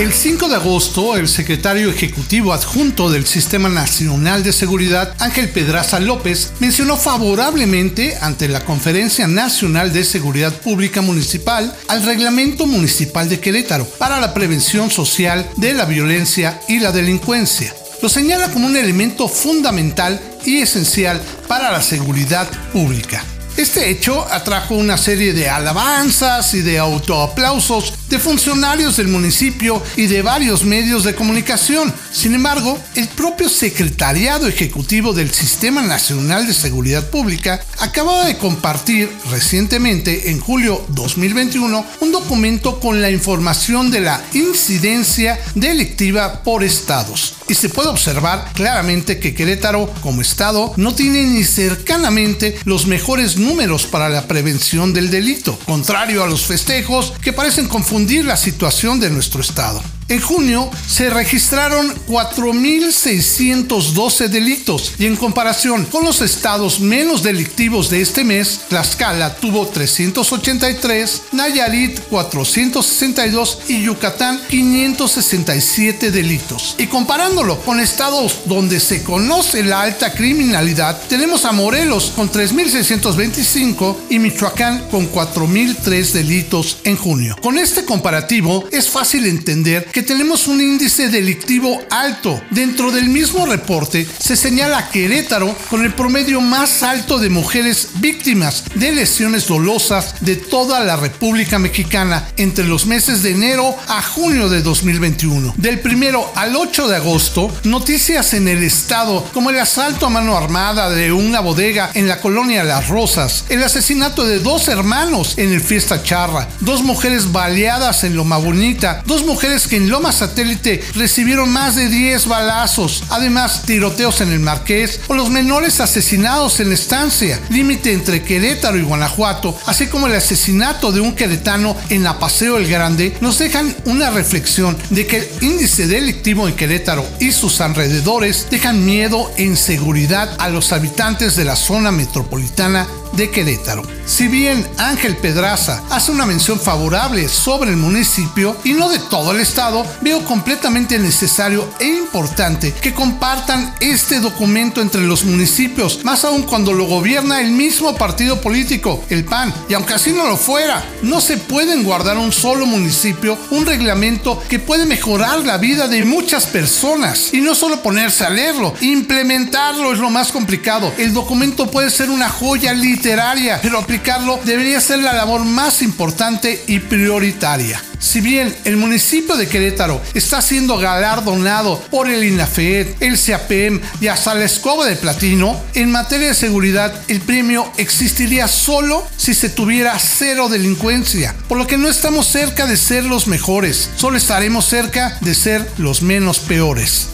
El 5 de agosto, el secretario ejecutivo adjunto del Sistema Nacional de Seguridad, Ángel Pedraza López, mencionó favorablemente ante la Conferencia Nacional de Seguridad Pública Municipal al Reglamento Municipal de Querétaro para la prevención social de la violencia y la delincuencia. Lo señala como un elemento fundamental y esencial para la seguridad pública. Este hecho atrajo una serie de alabanzas y de autoaplausos de funcionarios del municipio y de varios medios de comunicación. Sin embargo, el propio Secretariado Ejecutivo del Sistema Nacional de Seguridad Pública acababa de compartir recientemente, en julio 2021, un documento con la información de la incidencia delictiva por estados. Y se puede observar claramente que Querétaro, como estado, no tiene ni cercanamente los mejores números para la prevención del delito, contrario a los festejos que parecen confundir la situación de nuestro estado. En junio se registraron 4.612 delitos y en comparación con los estados menos delictivos de este mes, Tlaxcala tuvo 383, Nayarit 462 y Yucatán 567 delitos. Y comparándolo con estados donde se conoce la alta criminalidad, tenemos a Morelos con 3.625 y Michoacán con 4.003 delitos en junio. Con este comparativo es fácil entender que tenemos un índice delictivo alto. Dentro del mismo reporte se señala Querétaro con el promedio más alto de mujeres víctimas de lesiones dolosas de toda la República Mexicana entre los meses de enero a junio de 2021. Del primero al 8 de agosto, noticias en el estado como el asalto a mano armada de una bodega en la colonia Las Rosas, el asesinato de dos hermanos en el Fiesta Charra, dos mujeres baleadas en Loma Bonita, dos mujeres que en Loma Satélite recibieron más de 10 balazos, además tiroteos en el Marqués o los menores asesinados en la estancia, límite entre Querétaro y Guanajuato, así como el asesinato de un queretano en la Paseo El Grande, nos dejan una reflexión de que el índice delictivo en Querétaro y sus alrededores dejan miedo e inseguridad a los habitantes de la zona metropolitana de Querétaro. Si bien Ángel Pedraza hace una mención favorable sobre el municipio y no de todo el estado, veo completamente necesario e importante que compartan este documento entre los municipios, más aún cuando lo gobierna el mismo partido político, el PAN, y aunque así no lo fuera, no se pueden guardar un solo municipio un reglamento que puede mejorar la vida de muchas personas y no solo ponerse a leerlo, implementarlo es lo más complicado. El documento puede ser una joya literal pero aplicarlo debería ser la labor más importante y prioritaria. Si bien el municipio de Querétaro está siendo galardonado por el INAFED, el CAPEM y hasta la Escoba de Platino, en materia de seguridad el premio existiría solo si se tuviera cero delincuencia, por lo que no estamos cerca de ser los mejores, solo estaremos cerca de ser los menos peores.